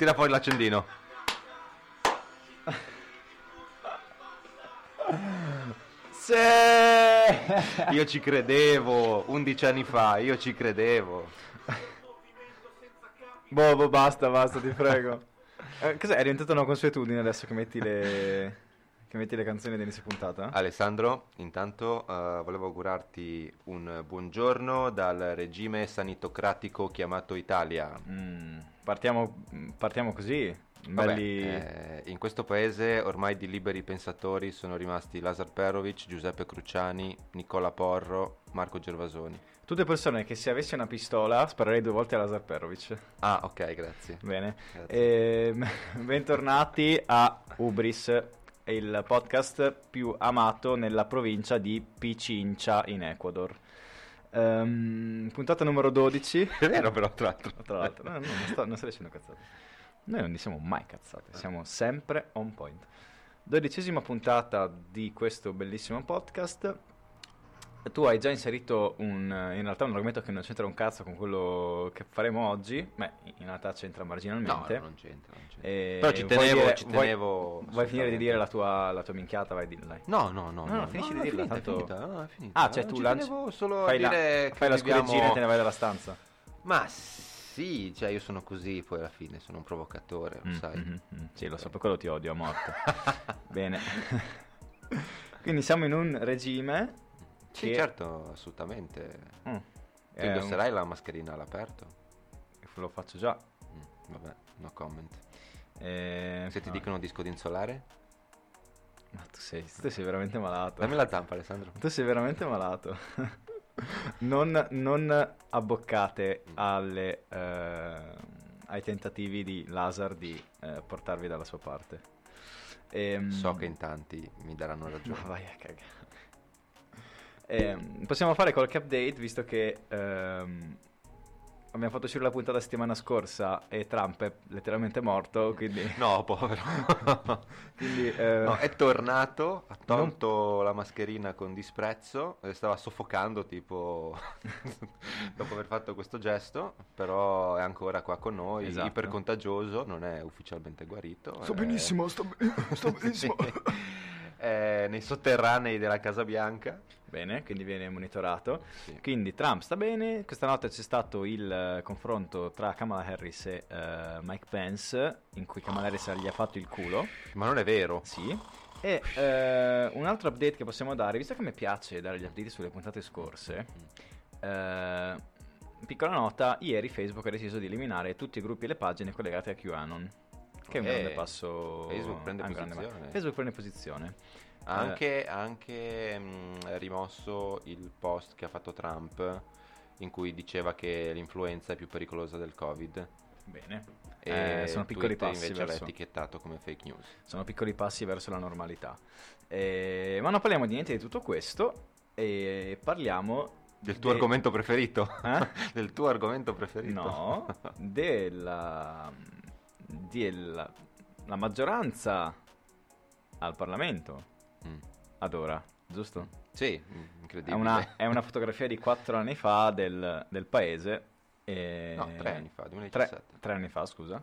Tira fuori l'accendino. Sì! Io ci credevo, 11 anni fa, io ci credevo. boh, boh, basta, basta, ti prego. Eh, cos'è? È diventata una consuetudine adesso che metti le, che metti le canzoni dell'inizio puntata? Alessandro, intanto eh, volevo augurarti un buongiorno dal regime sanitocratico chiamato Italia. Mm, partiamo, partiamo così. Vabbè, Belli... eh, in questo paese ormai di liberi pensatori sono rimasti Lazar Perovic, Giuseppe Cruciani, Nicola Porro, Marco Gervasoni. Tutte persone che se avessi una pistola sparerei due volte a Lazar Perovic. Ah, ok, grazie. Bene. Grazie. Ehm, bentornati a Ubris, il podcast più amato nella provincia di Pichincha in Ecuador. Ehm, puntata numero 12. È vero però, tra l'altro. Tra l'altro, no, no, non, sto, non sto dicendo cazzate. Noi non diciamo mai cazzate, siamo sempre on point. Dodicesima puntata di questo bellissimo podcast. Tu hai già inserito un, in realtà un argomento che non c'entra un cazzo con quello che faremo oggi. Beh, in realtà c'entra No, marginalmente. no, non c'entra. Non c'entra. E Però ci tenevo, dire- ci vuoi- tenevo Vuoi finire di dire la tua, la tua minchiata? Vai, dilla. dai. No, no, no. No, no, finisci di è dirla, finita, tanto- finita, no, è finita. Ah, cioè No, tu ci lanci. solo fai a la, dire fai la scorreggina e te ne vai dalla stanza. Ma sì, cioè io sono così poi alla fine, sono un provocatore, lo Mm, sai. mhm, mm. Sì, lo so, per quello ti odio a morte. Bene. Quindi siamo in un regime. Sì, che- certo, assolutamente. Mm. Tu È un- indosserai la mascherina all'aperto? Lo faccio già. Mm, vabbè, no comment. Eh, Se ti no. dicono disco di insolare? Ma tu sei, tu sei veramente malato. Dammi la zampa, Alessandro. Tu sei veramente malato. non, non abboccate alle, eh, ai tentativi di Lazar di eh, portarvi dalla sua parte. Ehm, So che in tanti mi daranno Ma ragione. vai a cagare. Ehm, possiamo fare qualche update visto che ehm, abbiamo fatto uscire la puntata settimana scorsa e Trump è letteralmente morto, quindi... No, povero. quindi, eh, No, è tornato, ha tolto la mascherina con disprezzo, e stava soffocando tipo dopo aver fatto questo gesto, però è ancora qua con noi, Esatto. ipercontagioso, non è ufficialmente guarito. Sto è- benissimo, sto, ben- sto benissimo. è nei sotterranei della Casa Bianca. Bene, quindi viene monitorato. Sì. Quindi Trump sta bene, questa notte c'è stato il eh, confronto tra Kamala Harris e eh, Mike Pence, in cui Kamala Harris gli ha fatto il culo. Ma non è vero. Sì. E eh, un altro update che possiamo dare, visto che mi piace dare gli update sulle puntate scorse, piccola nota, ieri Facebook ha deciso di eliminare tutti i gruppi e le pagine collegate a QAnon. Che è un Eh, grande passo. Facebook prende grande posizione. Facebook prende posizione. Ha anche, ha anche mh, rimosso il post che ha fatto Trump in cui diceva che l'influenza è più pericolosa del Covid. Bene. E Eh, sono piccoli Twitter passi invece l'ha verso- etichettato come fake news. Sono piccoli passi verso la normalità. Eh, ma non parliamo di niente di tutto questo. E parliamo. Del tuo de- argomento preferito? Eh? Del tuo argomento preferito? No, della, della la maggioranza al Parlamento Mm. Ad ora, giusto? Sì, mm, È incredibile. una, è una fotografia di quattro anni fa del, del paese. e- No, tre anni fa, Tre, 2017. tre anni fa, scusa.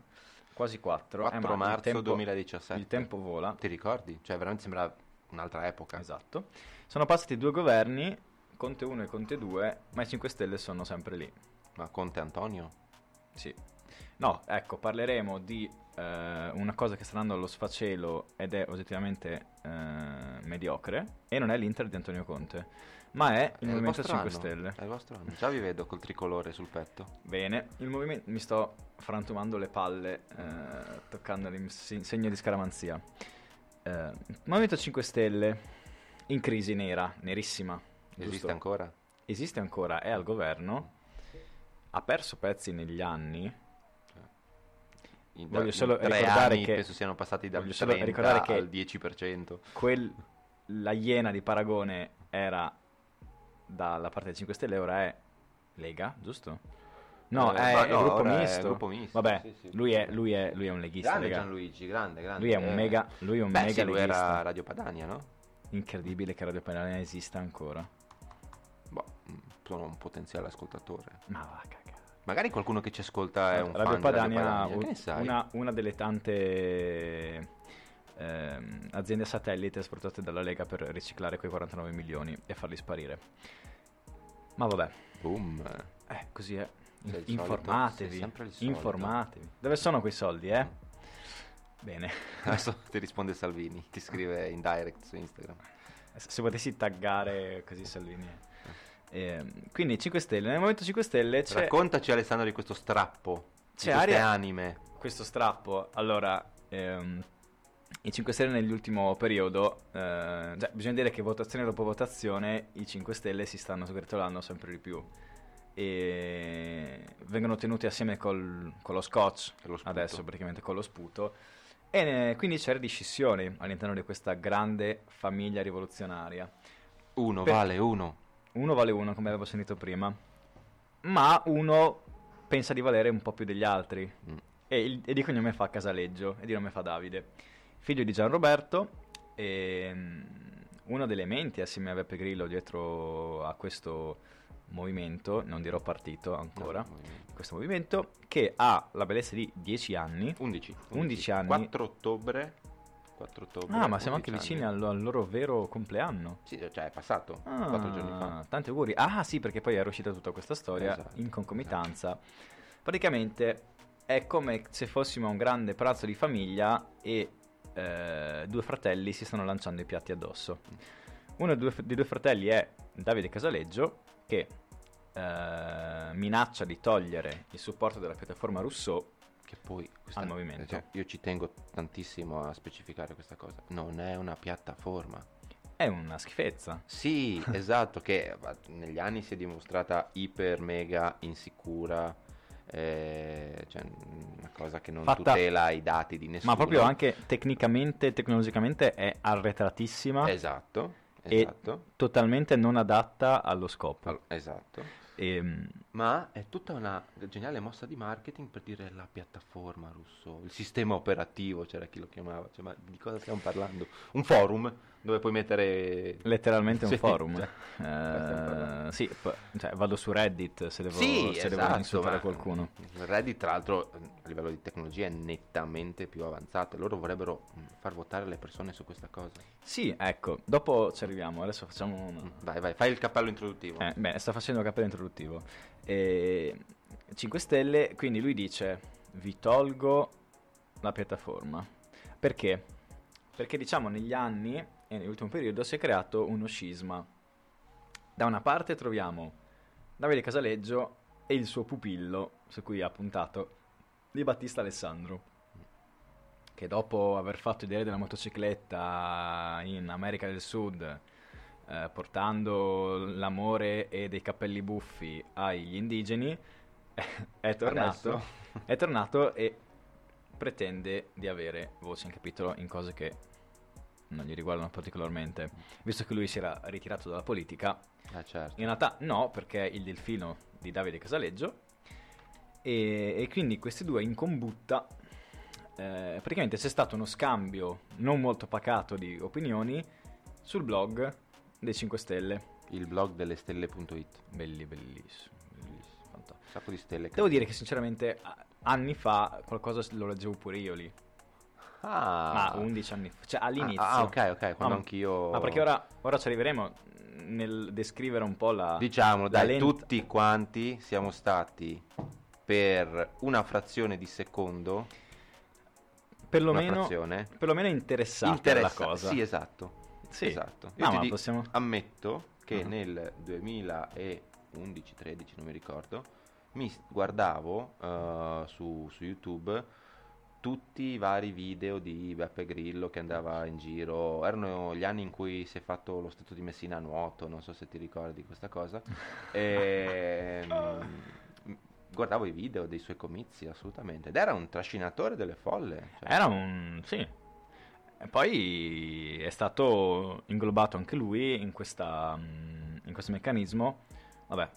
Quasi quattro. 4 Eh, ma il marzo tempo- 2017. Il tempo vola. Ti ricordi? Cioè, veramente sembra un'altra epoca. Esatto. Sono passati due governi, Conte 1 e Conte 2, ma i 5 Stelle sono sempre lì. Ma Conte Antonio? Sì. No, ecco, parleremo di eh, una cosa che sta andando allo sfacelo ed è oggettivamente eh, mediocre e non è l'Inter di Antonio Conte, ma è il È Movimento vostro 5 anno, Stelle. È il vostro anno. Già vi vedo col tricolore sul petto. Bene, il movimento mi sto frantumando le palle eh, toccando in se- segno di scaramanzia. Eh, Movimento 5 Stelle in crisi nera, nerissima. Esiste giusto? ancora? esiste ancora, è al governo, ha perso pezzi negli anni. In, Voglio in solo tre ricordare anni che- penso siano passati dal voglio solo 30 ricordare che- al 10%. Quel, la iena di Paragone era dalla parte dei 5 Stelle, ora è Lega, giusto? No, Eh, è, no, gruppo, ora è misto. gruppo misto, Vabbè, sì, sì. Lui, è, lui, è, lui è un leghista, Grande raga. Gianluigi, grande, grande. Lui è un Eh, mega, lui è un Beh, mega sì, lui leghista. era Radio Padania, no? Incredibile che Radio Padania esista ancora. Boh, mm, sono un potenziale ascoltatore. Ma va cagare. Magari qualcuno che ci ascolta è un Radio fan Padania, di Radio Padania, una, una delle tante ehm, aziende satellite sfruttate dalla Lega per riciclare quei 49 milioni e farli sparire. Ma vabbè, Boom. eh, così è. Sei informatevi, informatevi. Dove sono quei soldi, eh? Bene. Adesso ti risponde Salvini, ti scrive in direct su Instagram. Se potessi taggare così Salvini. Ehm, quindi 5 Stelle, nel momento 5 Stelle c'è Raccontaci Alessandro di questo strappo, di C'è queste aria- anime. questo strappo. Allora, ehm, i 5 Stelle nell'ultimo periodo, eh, cioè, bisogna dire che votazione dopo votazione i 5 Stelle si stanno sgretolando sempre di più e vengono tenuti assieme col- con lo scotch, lo adesso praticamente con lo sputo. E ne- quindi c'è discissione all'interno di questa grande famiglia rivoluzionaria. Uno Per- vale uno. Uno vale uno, come avevo sentito prima, ma uno pensa di valere un po' più degli altri. Mm. E, il- e di cognome fa Casaleggio e di nome fa Davide, figlio di Gian Roberto, e, mm, uno delle menti assieme a Beppe Grillo dietro a questo movimento, non dirò partito ancora, No, questo movimento che ha la bellezza di 10 anni. 11. 11 anni. 4 ottobre. 4 ottobre. Ah, ma siamo anche 11 vicini al, al loro vero compleanno. Sì, cioè è passato. Ah, 4 giorni fa. Tanti auguri. Ah, sì, perché poi era uscita tutta questa storia Esatto, in concomitanza. Praticamente è come se fossimo a un grande pranzo di famiglia e eh, due fratelli si stanno lanciando i piatti addosso. Uno dei due, dei due fratelli è Davide Casaleggio, che eh, minaccia di togliere il supporto della piattaforma Rousseau. Che poi Al movimento. cioè, io ci tengo tantissimo a specificare questa cosa. Non è una piattaforma. È una schifezza. Sì, esatto, che negli anni si è dimostrata iper mega insicura. eh, cioè una cosa che non Fatta- tutela i dati di nessuno. Ma proprio anche tecnicamente, tecnologicamente è arretratissima, Esatto, E- esatto. totalmente non adatta allo scopo. Al- esatto. Ehm, Ma è tutta una geniale mossa di marketing per dire la piattaforma russo, il sistema operativo, c'era chi lo chiamava. Cioè, ma di cosa stiamo parlando? Un forum dove puoi mettere... letteralmente un Sì, forum. cioè, Eh, sì, p- cioè, vado su Reddit se devo, sì, se devo esatto, insultare ma qualcuno. Reddit, tra l'altro, a livello di tecnologia è nettamente più avanzato loro vorrebbero mh, far votare le persone su questa cosa. Sì, ecco, dopo ci arriviamo. Adesso facciamo un... Mm, Vai, vai, fai il cappello introduttivo. Eh, beh, sta facendo il cappello introduttivo. E 5 Stelle, quindi lui dice: Vi tolgo la piattaforma. Perché? Perché diciamo negli anni e nell'ultimo periodo si è creato uno scisma. Da una parte troviamo Davide Casaleggio e il suo pupillo, su cui ha puntato, di Battista Alessandro. Che dopo aver fatto i diari della motocicletta in America del Sud, eh, portando l'amore e dei cappelli buffi agli indigeni, è tornato, è tornato e pretende di avere voce in capitolo in cose che non gli riguardano particolarmente, visto che lui si era ritirato dalla politica. Eh, certo. In realtà no, perché è il delfino di Davide Casaleggio e, e quindi questi due in combutta eh, praticamente c'è stato uno scambio non molto pacato di opinioni sul blog dei 5 Stelle. Il blog delle stelle.it. Belli, bellissimo, bellissimo, fantastico. Un sacco di stelle. Devo dire che sinceramente anni fa qualcosa lo leggevo pure io lì, Ah, ma 11 anni fa, cioè all'inizio. Ah, ah, ok, ok, quando No, anch'io... Ma perché ora, ora ci arriveremo nel descrivere un po' la... Diciamo, dai, lenta- tutti quanti siamo stati per una frazione di secondo, perlomeno, perlomeno interessati interessa- alla cosa. Sì, esatto. Sì. esatto. Io No, dico- possiamo... ammetto che Mhm. nel 2011-13, non mi ricordo, mi guardavo eh, su, su YouTube tutti i vari video di Beppe Grillo che andava in giro. Erano gli anni in cui si è fatto lo stato di Messina a nuoto, non so se ti ricordi questa cosa. E, mm, guardavo i video dei suoi comizi, assolutamente. Ed era un trascinatore delle folle. cioè. Era un... sì. E poi è stato inglobato anche lui in, questa, mm, in questo meccanismo. Vabbè,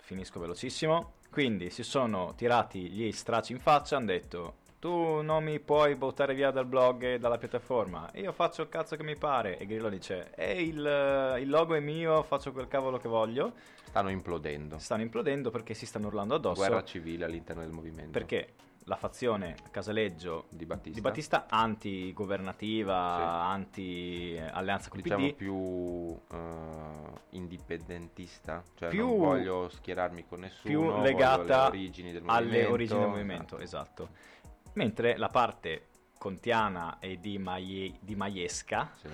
finisco velocissimo. Quindi si sono tirati gli stracci in faccia, hanno detto tu non mi puoi buttare via dal blog e dalla piattaforma, io faccio il cazzo che mi pare. E Grillo dice, e il, il logo è mio, faccio quel cavolo che voglio. Stanno implodendo. Stanno implodendo perché si stanno urlando addosso. Guerra civile all'interno del movimento. Perché la fazione Casaleggio Di Battista. di Battista anti-governativa, anti-alleanza con il diciamo PD, più eh, indipendentista, cioè Più- non voglio schierarmi con nessuno, più legata alle origini del alle movimento. origini del movimento, esatto. Mentre la parte contiana e di, Maie- di Maiesca, Sì.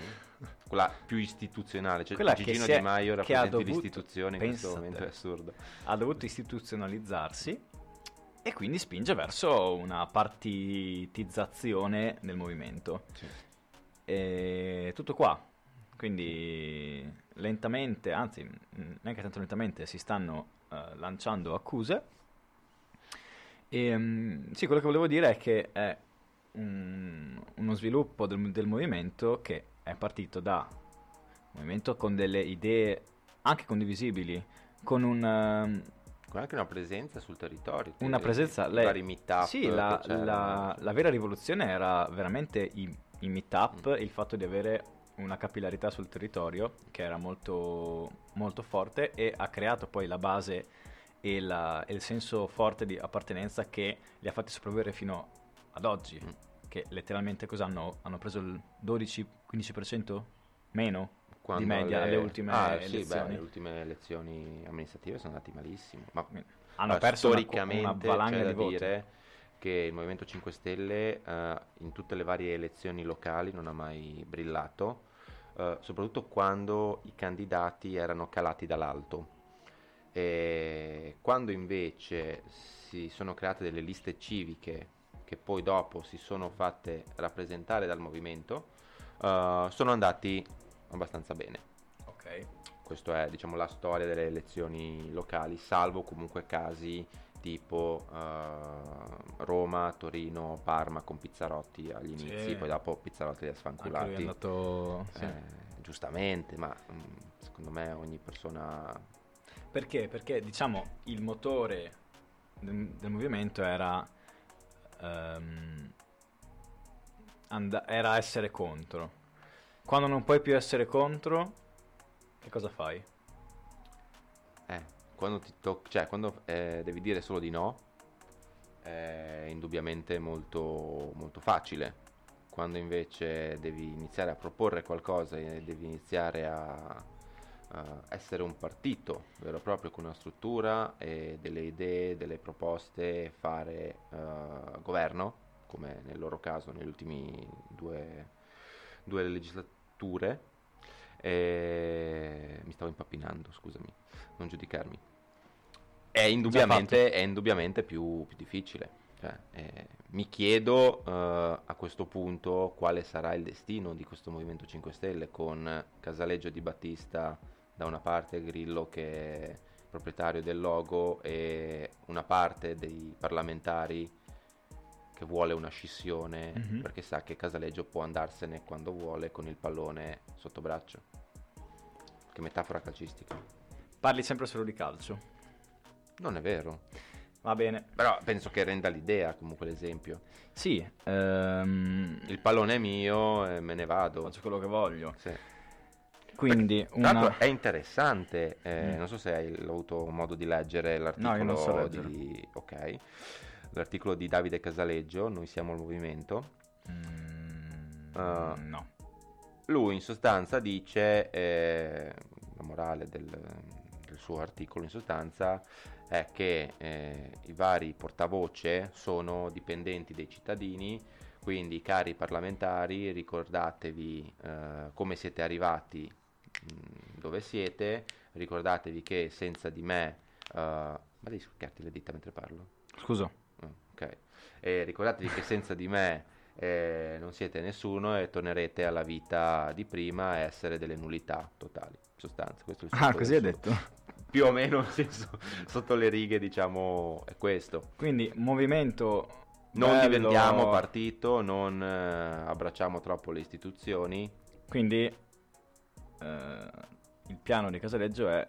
Quella più istituzionale, cioè Quella che Gigino si è- Di Maio che rappresenta l'istituzione in questo momento è assurdo. ha dovuto istituzionalizzarsi e quindi spinge verso una partitizzazione del movimento. Sì. E tutto qua. Quindi lentamente, anzi mh, neanche tanto lentamente, si stanno eh, lanciando accuse. E, mh, sì, quello che volevo dire è che è un- uno sviluppo del, del movimento che è partito da un movimento con delle idee anche condivisibili, con un... ehm, Con anche una presenza sul territorio. una i- presenza... lei- vari meetup Sì, la, la- la vera rivoluzione era veramente i, i meetup, Mm. il fatto di avere una capillarità sul territorio che era molto, molto forte e ha creato poi la base e, la- e il senso forte di appartenenza che li ha fatti sopravvivere fino ad oggi, Mm. che letteralmente cosa hanno? Hanno preso il 12-15% meno Quando media le- alle ultime ah, sì, elezioni. beh, le ultime elezioni amministrative sono andate malissimo. Ma hanno perso una, storicamente una valanga c'è da di voti. dire che il Movimento 5 Stelle eh, in tutte le varie elezioni locali non ha mai brillato, eh, soprattutto quando i candidati erano calati dall'alto. E quando invece si sono create delle liste civiche che poi dopo si sono fatte rappresentare dal movimento, eh, sono andati abbastanza bene. Ok. Questa è diciamo, la storia delle elezioni locali, salvo comunque casi tipo eh, Roma, Torino, Parma con Pizzarotti agli Sì. inizi, poi dopo Pizzarotti li ha Anche lui è sfanculati. andato... sì. Eh, giustamente, ma mm, secondo me ogni persona... Perché? Perché diciamo il motore del, del movimento era, ehm, and- era essere contro. Quando non puoi più essere contro, che cosa fai? Eh, quando ti tocca, cioè quando eh, devi dire solo di no, è indubbiamente molto, molto facile. Quando invece devi iniziare a proporre qualcosa e devi iniziare a, a essere un partito vero e proprio con una struttura e delle idee, delle proposte, fare eh, governo, come nel loro caso negli ultimi due, due legislature. E mi stavo impappinando, scusami, non giudicarmi. È indubbiamente, è indubbiamente più, più difficile. Cioè, eh, mi chiedo eh, a questo punto quale sarà il destino di questo Movimento 5 Stelle con Casaleggio di Battista da una parte, Grillo che è proprietario del logo e una parte dei parlamentari che vuole una scissione Mhm. perché sa che Casaleggio può andarsene quando vuole con il pallone sotto braccio. Che metafora calcistica. Parli sempre solo di calcio. Non è vero. Va bene. Però penso che renda l'idea comunque l'esempio. Sì, ehm, Il pallone è mio e me ne vado. faccio quello che voglio. Sì. Quindi l'altro una... è interessante, eh, Mm. non so se hai avuto modo di leggere l'articolo No, so leggere. di... Ok. L'articolo di Davide Casaleggio, Noi siamo il movimento. Mm, Ah. no. Lui in sostanza dice, eh, la morale del, del suo articolo in sostanza è che eh, i vari portavoce sono dipendenti dei cittadini, quindi cari parlamentari ricordatevi eh, come siete arrivati mh, dove siete, ricordatevi che senza di me... eh, ma devi scricchiarti le dita mentre parlo? Scusa. E ricordatevi che senza di me eh, non siete nessuno e tornerete alla vita di prima a essere delle nullità totali. In sostanza, questo è il Ah, così hai detto. Più o meno, senso, sotto le righe, diciamo, è questo. Quindi, movimento... Non bello- diventiamo partito, non eh, abbracciamo troppo le istituzioni. Quindi, eh, il piano di Casaleggio è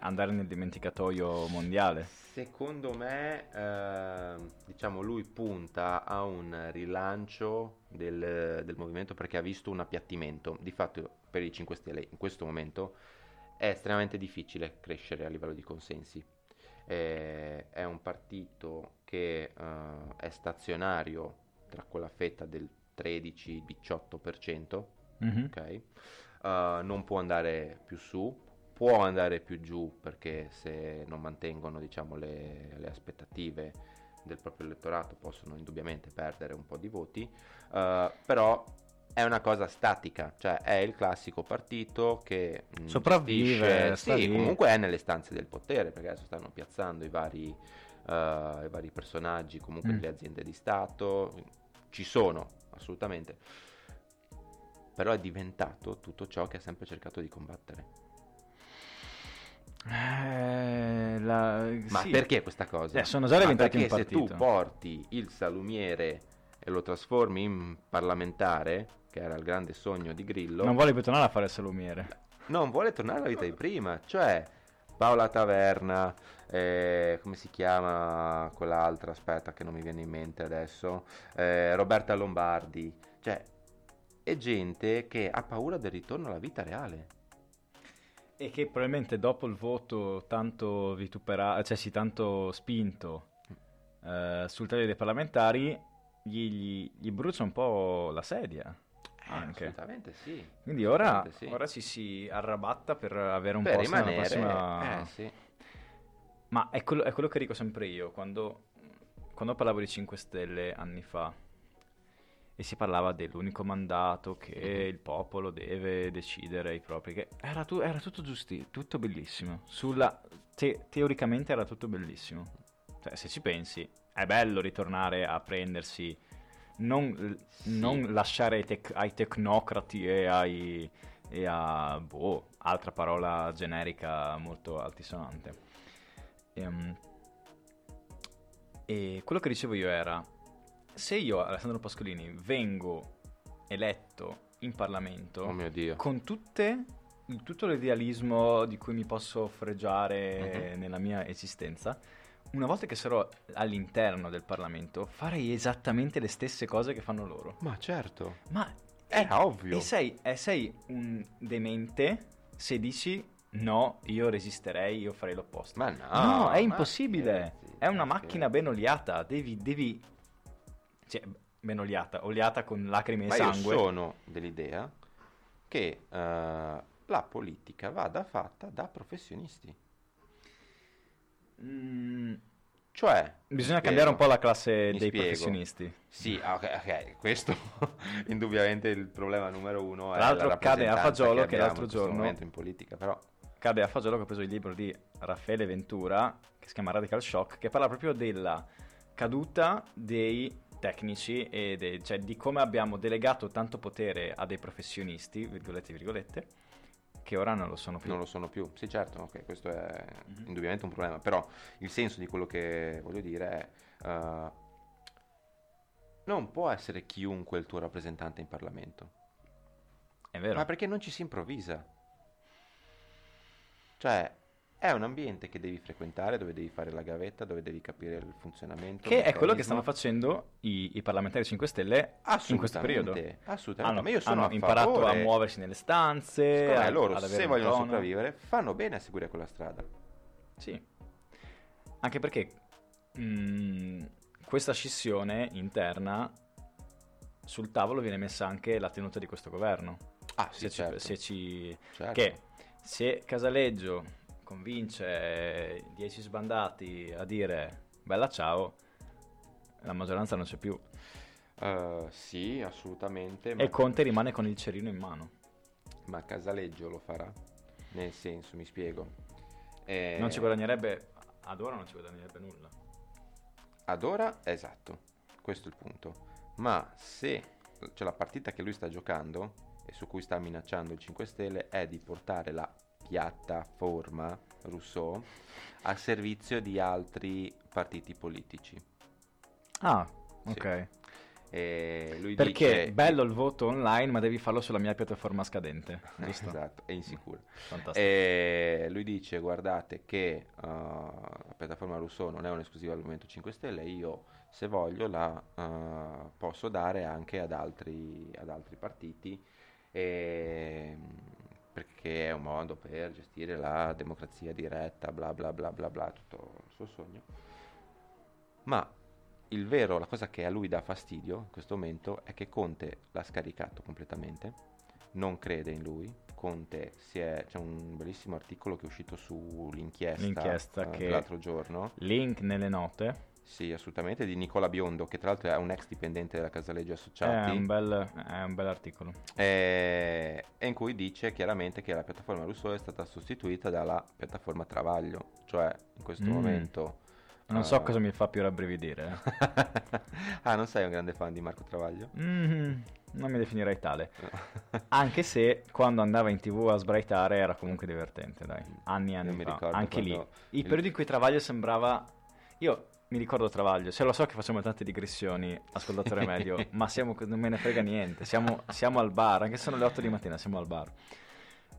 andare nel dimenticatoio mondiale. Secondo me, eh, diciamo, lui punta a un rilancio del, del, movimento perché ha visto un appiattimento. Di fatto, per i 5 Stelle in questo momento è estremamente difficile crescere a livello di consensi. Eh, è un partito che eh, è stazionario tra quella fetta del 13-18%, mm-hmm. ok? Uh, non può andare più su, può andare più giù perché se non mantengono diciamo, le, le, aspettative del proprio elettorato possono indubbiamente perdere un po' di voti, uh, però è una cosa statica, cioè è il classico partito che mm, sopravvive, sì, comunque è nelle stanze del potere perché adesso stanno piazzando i vari, uh, i vari personaggi comunque mm. delle aziende di Stato, ci sono assolutamente, però è diventato tutto ciò che ha sempre cercato di combattere. Eh, la... Ma sì. perché questa cosa? Eh, sono già diventati un partito. se tu porti il salumiere e lo trasformi in parlamentare, che era il grande sogno di Grillo... Non vuole più tornare a fare il salumiere. Non vuole tornare alla vita di prima, cioè Paola Taverna, eh, come si chiama quell'altra, aspetta che non mi viene in mente adesso, eh, Roberta Lombardi, cioè è gente che ha paura del ritorno alla vita reale. E che probabilmente dopo il voto tanto vituperato, cioè sì, tanto spinto eh, sul taglio dei parlamentari, gli, gli, gli, brucia un po' la sedia. Eh, anche. Assolutamente sì. Quindi ora, sì. ora ci si arrabatta per avere un per posto rimanere, prossima... Eh, sì. Ma è quello, è quello, che dico sempre io, quando, quando parlavo di 5 Stelle anni fa, e si parlava dell'unico mandato che mm-hmm. il popolo deve decidere i propri. Che era, tu, era tutto giusto, tutto bellissimo. Sulla, te, teoricamente era tutto bellissimo. Cioè, se ci pensi, è bello ritornare a prendersi. Non, sì. non lasciare ai, tec- ai, tecnocrati e, ai, e a. boh, altra parola generica molto altisonante. E, um, e quello che dicevo io era se io, Alessandro Pascolini, vengo eletto in Parlamento oh con tutte, tutto l'idealismo di cui mi posso fregiare uh-huh. nella mia esistenza, una volta che sarò all'interno del Parlamento, farei esattamente le stesse cose che fanno loro. Ma certo. Ma è ovvio. E sei, e sei un demente se dici no, io resisterei, io farei l'opposto. Ma no. No, è impossibile. È una macchina ben oliata. Devi, devi cioè, ben oliata, oliata con lacrime Ma e sangue. Io sono dell'idea che uh, la politica vada fatta da professionisti. Mm. Cioè, bisogna cambiare un po' la classe dei spiego. professionisti. Sì, ok, ok, questo indubbiamente il problema numero uno Tra l'altro cade a fagiolo che, che l'altro giorno in politica, però cade a fagiolo che ho preso il libro di Raffaele Ventura che si chiama Radical Shock che parla proprio della caduta dei tecnici e de- cioè di come abbiamo delegato tanto potere a dei professionisti, virgolette, virgolette, che ora non lo sono più. Non lo sono più, sì certo, ok, questo è mm-hmm. indubbiamente un problema, però il senso di quello che voglio dire è... Uh, non può essere chiunque il tuo rappresentante in Parlamento. È vero. Ma perché non ci si improvvisa? Cioè, è un ambiente che devi frequentare, dove devi fare la gavetta, dove devi capire il funzionamento. Che è quello che stanno facendo i, i parlamentari 5 Stelle in questo periodo. Assolutamente. Hanno, Ma io sono hanno imparato favore. a muoversi nelle stanze. A, loro, se vogliono tono. sopravvivere, fanno bene a seguire quella strada. Sì. Anche perché mh, mm, questa scissione interna sul tavolo viene messa anche la tenuta di questo governo. Ah, sì, se certo. Ci, se ci... Certo. Che se Casaleggio convince 10 sbandati a dire bella ciao, la maggioranza non c'è più. Uh, sì, assolutamente. E Conte rimane con il cerino in mano. Ma Casaleggio lo farà? Nel senso, mi spiego. Eh... Non ci guadagnerebbe, ad ora non ci guadagnerebbe nulla. Ad ora, esatto, questo è il punto. Ma se cioè, la partita che lui sta giocando e su cui sta minacciando il 5 Stelle è di portare la piattaforma Rousseau a servizio di altri partiti politici. Ah, ok. Sì. Lui Perché dice... bello il voto online, ma devi farlo sulla mia piattaforma scadente, giusto? Esatto, è insicuro. Fantastico. E lui dice, guardate che uh, la piattaforma Rousseau non è un'esclusiva del Movimento 5 Stelle, io se voglio la uh, posso dare anche ad altri, ad altri partiti, e, perché è un modo per gestire la democrazia diretta, bla bla bla bla bla, tutto il suo sogno. Ma il vero, la cosa che a lui dà fastidio in questo momento è che Conte l'ha scaricato completamente, non crede in lui. Conte si è, c'è un bellissimo articolo che è uscito sull'inchiesta L'inchiesta eh, che- l'altro giorno. Link nelle note. Sì, assolutamente, di Nicola Biondo, che tra l'altro è un ex dipendente della Casaleggio È Associati. un, bel, è un bel articolo. eh, e in cui dice chiaramente che la piattaforma Rousseau è stata sostituita dalla piattaforma Travaglio, cioè in questo Mm. momento... Non so eh, cosa mi fa più rabbrividire. eh. ah, non sei un grande fan di Marco Travaglio? Mhm, non mi definirei tale. Anche se quando andava in tv a sbraitare era comunque divertente, dai. Anni e anni mi fa. Anche lì. quando I il- periodi in cui Travaglio sembrava... Io mi ricordo Travaglio, se lo so che facciamo tante digressioni, ascoltatore medio, ma siamo, non me ne frega niente. Siamo, siamo al bar, anche se sono le 8 di mattina, siamo al bar.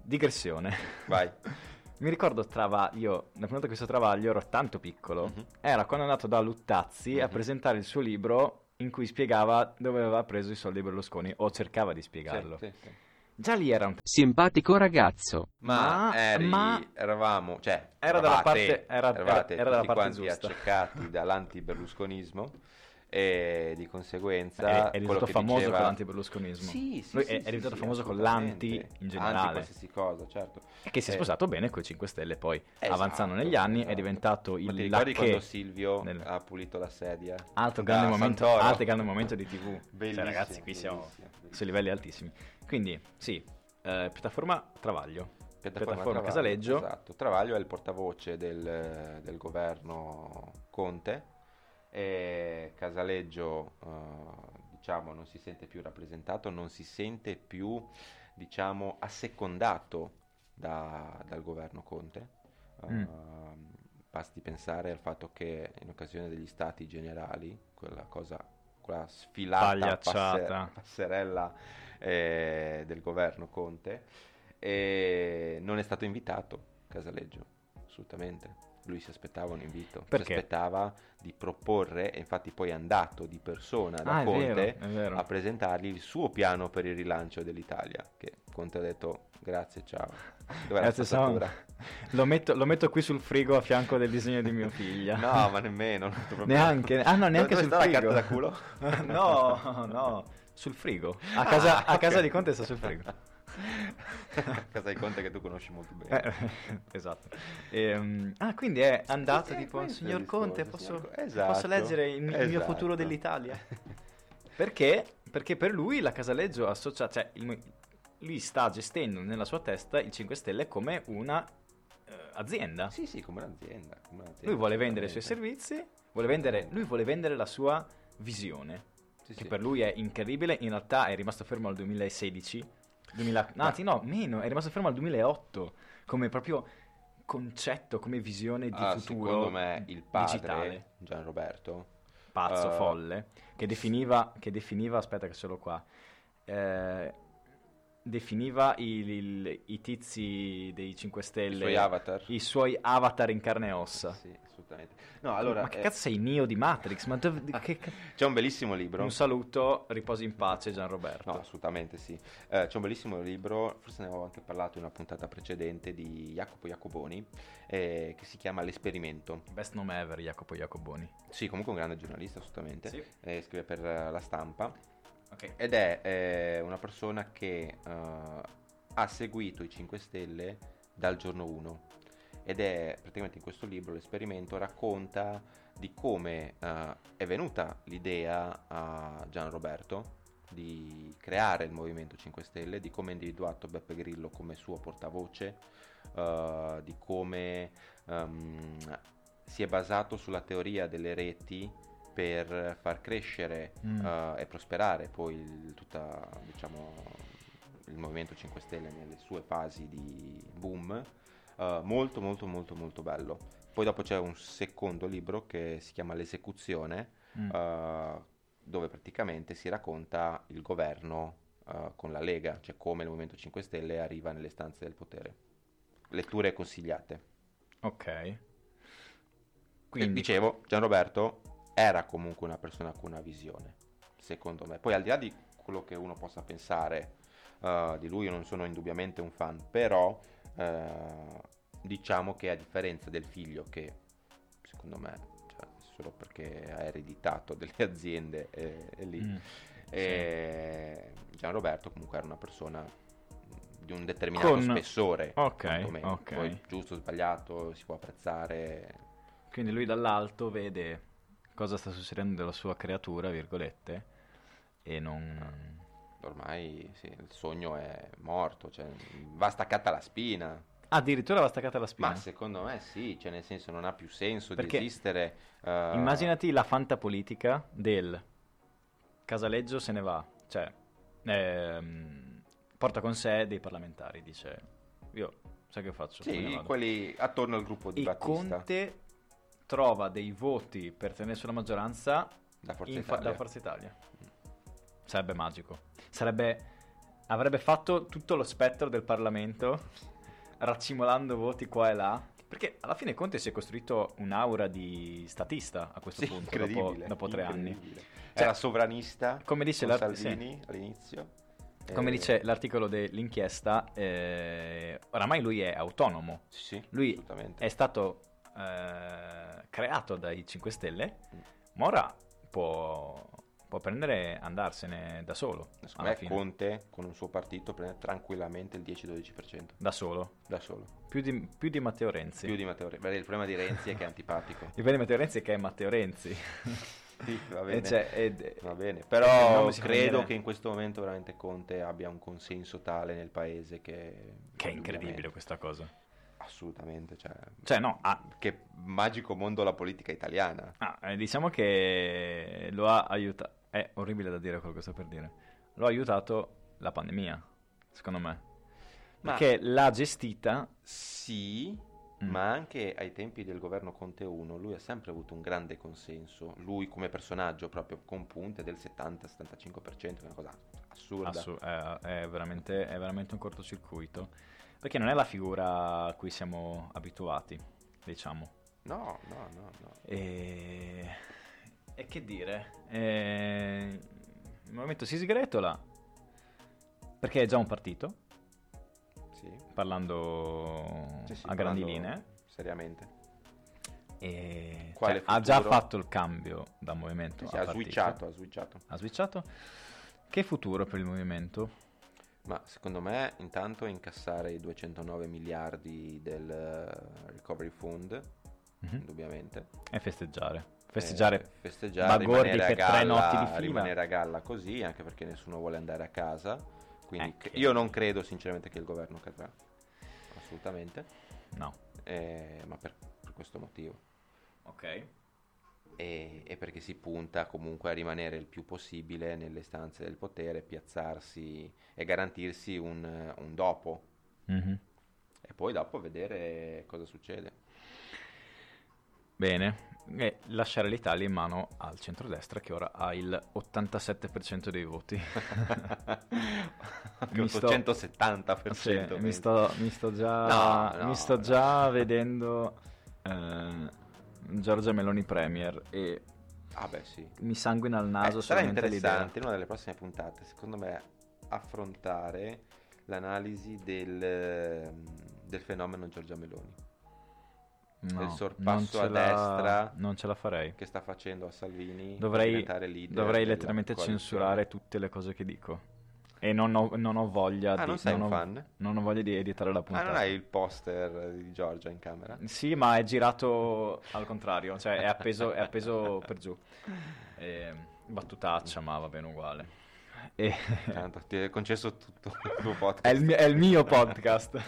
Digressione. Vai. Mi ricordo Travaglio, la prima volta che visto Travaglio ero tanto piccolo, Mhm. era quando è andato da Luttazzi a Mhm. presentare il suo libro in cui spiegava dove aveva preso i soldi Berlusconi, o cercava di spiegarlo. Sì, sì, sì. Già lì era un... Simpatico ragazzo. Ma, Ma- eri- ma- eravamo, cioè, Era dalla parte- era- eravate era- era dalla tutti parte giusta. accecati dall'anti-berlusconismo e di conseguenza è, è diventato che famoso diceva- con l'antiberlusconismo. Sì, sì, Lui sì, è, è sì, diventato sì, famoso con l'anti in Anti generale. qualsiasi cosa, certo. E che si è Eh, sposato bene con i 5 Stelle, poi Esatto, avanzando negli anni è esatto. diventato Ma ti il ricordi quando. Silvio nel- ha pulito la sedia? Altro grande, momento, altro grande momento di TV. Cioè, Bellissimo, ragazzi, qui siamo bellissimo. su livelli altissimi. Quindi, sì, eh, piattaforma Travaglio. Piattaforma, Piattaforma Travaglio, Casaleggio. Esatto. Travaglio è il portavoce del, del governo Conte e Casaleggio eh, diciamo non si sente più rappresentato, non si sente più diciamo assecondato da- dal governo Conte. Mm. Basti pensare al fatto che in occasione degli stati generali, quella cosa, quella sfilata passer- passerella eh, del governo Conte, e non è stato invitato Casaleggio, assolutamente. Lui si aspettava un invito, Perché? si aspettava di proporre, e infatti poi è andato di persona da Ah, è Conte vero, è vero. a presentargli il suo piano per il rilancio dell'Italia, che Conte ha detto grazie, ciao. Dov'è la Grazie, Sam. Lo metto, lo metto qui sul frigo a fianco del disegno di mia figlia. No, ma nemmeno. Neanche, ah no, neanche Dove sul frigo. la carta da culo? no, no, sul frigo. A casa, Ah, a casa di Conte sta sul frigo. A casa di Conte che tu conosci molto bene. Eh, esatto. Ehm, ah, quindi è andato Sì, tipo, signor Conte, posso, Esatto, posso leggere il, il mio esatto. futuro dell'Italia? Perché? Perché per lui la Casaleggio associa, cioè il lui sta gestendo nella sua testa il 5 Stelle come una eh, azienda. Sì, sì, come un'azienda. come un'azienda, Lui vuole vendere i suoi servizi, vuole vendere, lui vuole vendere la sua visione, Sì, che sì. per lui è incredibile, in realtà è rimasto fermo al 2016, 2000, no, anzi no, meno, è rimasto fermo al 2008, come proprio concetto, come visione di Ah, futuro secondo me il padre, digitale, Gian Roberto, pazzo, eh, folle, che definiva, che definiva, aspetta che sono qua, eh, definiva il- il- i tizi dei 5 i Stelle, suoi avatar. i suoi avatar in carne e ossa. Sì, assolutamente. No, allora, ma che eh, cazzo sei Neo di Matrix? Ma dove- che ca- c'è un bellissimo libro. Un saluto, riposi in pace Gian Roberto. No, assolutamente sì. Eh, c'è un bellissimo libro, forse ne avevo anche parlato in una puntata precedente, di Jacopo Jacoboni, eh, che si chiama L'esperimento. Best nome ever, Jacopo Jacoboni. Sì, comunque un grande giornalista, assolutamente. Sì. Eh, scrive per eh, la stampa. Ok. Ed è eh, una persona che eh, ha seguito i 5 Stelle dal giorno 1 ed è praticamente in questo libro l'esperimento racconta di come eh, è venuta l'idea a Gian Roberto di creare il Movimento 5 Stelle, di come ha individuato Beppe Grillo come suo portavoce, eh, di come ehm, si è basato sulla teoria delle reti per far crescere Mm. eh, e prosperare poi il, tutta, diciamo, il Movimento 5 Stelle nelle sue fasi di boom. Eh, molto molto molto molto bello. Poi dopo c'è un secondo libro che si chiama L'esecuzione, Mm. eh, dove praticamente si racconta il governo eh, con la Lega, cioè come il Movimento 5 Stelle arriva nelle stanze del potere. Letture consigliate. Ok. Quindi Quindi, dicevo, Gianroberto era comunque una persona con una visione, secondo me. Poi al di là di quello che uno possa pensare eh, di lui, io non sono indubbiamente un fan, però eh, diciamo che a differenza del figlio che secondo me, cioè, solo perché ha ereditato delle aziende e, e lì, Mm, e Gianroberto comunque era una persona di un determinato Con- spessore, Ok, ok. Poi giusto o sbagliato si può apprezzare quindi lui dall'alto vede cosa sta succedendo della sua creatura, virgolette, e non... ormai sì, il sogno è morto, cioè, va staccata la spina. Ah, addirittura va staccata la spina. Ma secondo me sì, cioè nel senso non ha più senso Perché di esistere. eh, Immaginati la fantapolitica del Casaleggio se ne va, cioè ehm, porta con sé dei parlamentari, dice io sai che faccio? Sì, quelli attorno al gruppo di E Battista. Conte trova dei voti per tenersi la maggioranza da Forza in Italia. da Forza Italia. Sarebbe magico. Sarebbe avrebbe fatto tutto lo spettro del Parlamento raccimolando voti qua e là. Perché alla fine Conte si è costruito un'aura di statista a questo Sì, punto, dopo, dopo tre anni. Cioè, Era sovranista come dice con l'art- Salvini all'inizio. Come Eh, dice l'articolo dell'inchiesta, eh, oramai lui è autonomo. Sì, sì, Lui. È stato eh, creato dai 5 Stelle, Mm. ma ora può, può prendere e andarsene da solo. Secondo me fine. Conte con un suo partito prende tranquillamente il 10-12% Da solo. da solo. Più di, più di Matteo Renzi. Più di Matteo Renzi. Il problema di Renzi è che è antipatico. Il bello di Matteo Renzi è che è Matteo Renzi. Sì, va bene. cioè, ed- Va bene, però credo che in questo momento veramente Conte abbia un consenso tale nel paese che... Che è incredibile questa cosa. Assolutamente, cioè... Cioè, no, ah, Che magico mondo la politica italiana. ah, eh, diciamo che lo ha aiutato. È orribile da dire quello che sto per dire. Lo ha aiutato la pandemia, secondo me. Ma- Perché l'ha gestita. Sì, Mm. ma anche ai tempi del governo Conte 1 lui ha sempre avuto un grande consenso. Lui come personaggio proprio con punte del 70-75%, che è una cosa assurda. Assu- è, è veramente, è veramente un cortocircuito. Perché non è la figura a cui siamo abituati, diciamo. no, no, no, no. E, e che dire? E... Il movimento si sgretola perché è già un partito, Sì. parlando Sì, sì, a grandi linee. Seriamente. E cioè, ha già fatto il cambio da movimento Sì, ha switchato, ha switchato. Ha switchato. Che futuro per il movimento? Ma secondo me intanto incassare i 209 miliardi del eh, Recovery Fund, Mhm. indubbiamente. E festeggiare. Festeggiare Eh, festeggiare, Bagordi per tre galla, notti di fila. rimanere a galla così, anche perché nessuno vuole andare a casa. Quindi Eh, io non credo sinceramente che il governo cadrà, assolutamente, No. eh, ma per, per questo motivo. Ok. E, e perché si punta comunque a rimanere il più possibile nelle stanze del potere, piazzarsi e garantirsi un, un dopo. Mhm. E poi dopo vedere cosa succede. Bene, e lasciare l'Italia in mano al centrodestra che ora ha il 87% dei voti. Mi un sto- 170%. Sì, mi, sto, mi sto già, No, no, mi sto no. già vedendo eh, Giorgia Meloni Premier e Ah beh sì. mi sanguina il naso Eh, sarà solamente l'idea. interessante in una delle prossime puntate, secondo me, affrontare l'analisi del, ehm, del fenomeno Giorgia Meloni No, del sorpasso a la- destra. Non ce la farei. che sta facendo a Salvini Dovrei, dovrei letteralmente censurare tutte le cose che dico. E non ho, non ho voglia Ah, di... non sei un ho, fan? non ho voglia di editare la Ah, puntata. non hai il poster di Giorgia in camera? Sì, ma è girato al contrario, cioè è appeso, è appeso per giù. E, battutaccia, ma va bene uguale. E- Tanto ti è concesso tutto il tuo podcast. è, il mio, è il mio podcast.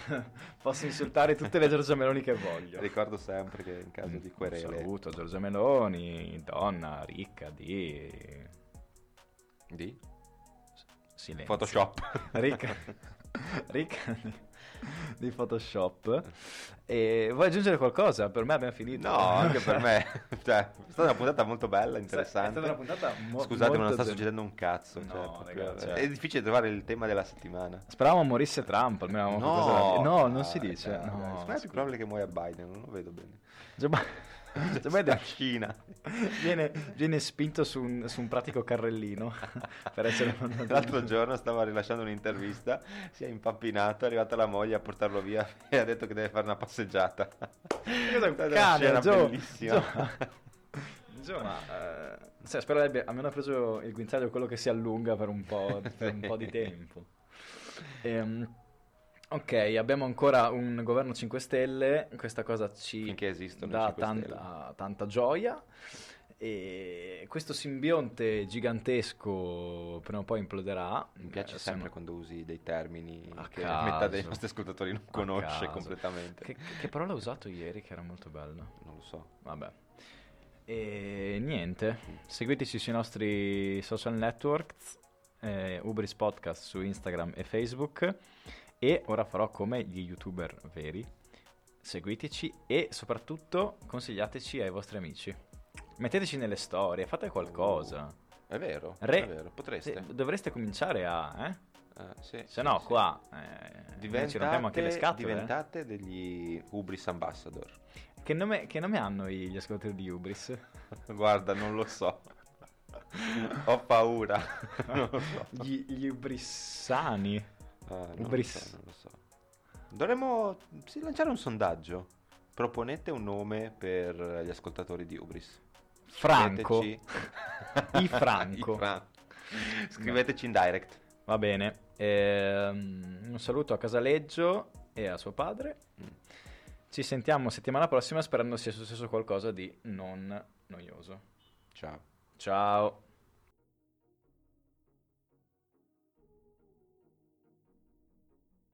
Posso insultare tutte le Giorgia Meloni che voglio. Ricordo sempre che in caso di Un querele saluto Giorgia Meloni, donna ricca di di silenzio. Photoshop. Ricca, Ricca di, di Photoshop. E vuoi aggiungere qualcosa? Per me abbiamo finito. No, anche per me. Cioè, è stata una puntata molto bella, È interessante. stata una puntata mo- Scusate, ma non sta succedendo un cazzo. No, cioè, proprio- raga, cioè- È difficile trovare il tema della settimana. Speravamo morisse Trump, almeno dire. No, non si dai, dice. dai, no, me è più probabile che muoia Biden, non lo vedo bene. Joe Bi- Joe Biden Cina. viene, viene spinto su un, su un pratico carrellino per essere mandato L'altro giorno stava rilasciando un'intervista, si è impappinato, è arrivata la moglie a portarlo via e ha detto che deve fare una passeggiata. Cosa scena Gio- bellissima. Gio- Insomma, eh, cioè, spero abbia almeno preso il guinzaglio quello che si allunga per un po', per un po' di tempo. Ehm, ok, abbiamo ancora un governo 5 Stelle, questa cosa ci Finché esistono i dà 5 Stelle. tanta, tanta gioia. E questo simbionte gigantesco prima o poi imploderà. Mi piace Eh, sempre siamo- quando usi dei termini A che caso. metà dei nostri ascoltatori non A conosce caso. completamente. Che, che parola ho usato ieri che era molto bello? Non lo so. Vabbè. E niente, seguiteci sui nostri social networks, eh, Ubris Podcast su Instagram e Facebook e ora farò come gli youtuber veri. Seguiteci e soprattutto consigliateci ai vostri amici. Metteteci nelle storie, fate qualcosa. È vero, Re- è vero, potreste. Se- dovreste cominciare a, eh? Eh, sì, Se no sì. qua eh, ci rompiamo anche le scatole. eh. diventate degli Ubris Ambassador. Che, nome, che nome hanno gli ascoltatori di Ubris? Guarda, non lo so. Ho paura. non lo so. Gli, gli Ubrissani. Non lo Ubris. so, non lo so. Dovremmo sì, lanciare un sondaggio. Proponete un nome per gli ascoltatori di Ubris. Franco. I Franco. I Fran- Scriveteci in direct. Va bene. Ehm, un saluto a Casaleggio e a suo padre. Mm. Ci sentiamo settimana prossima sperando sia successo qualcosa di non noioso. Ciao. Ciao.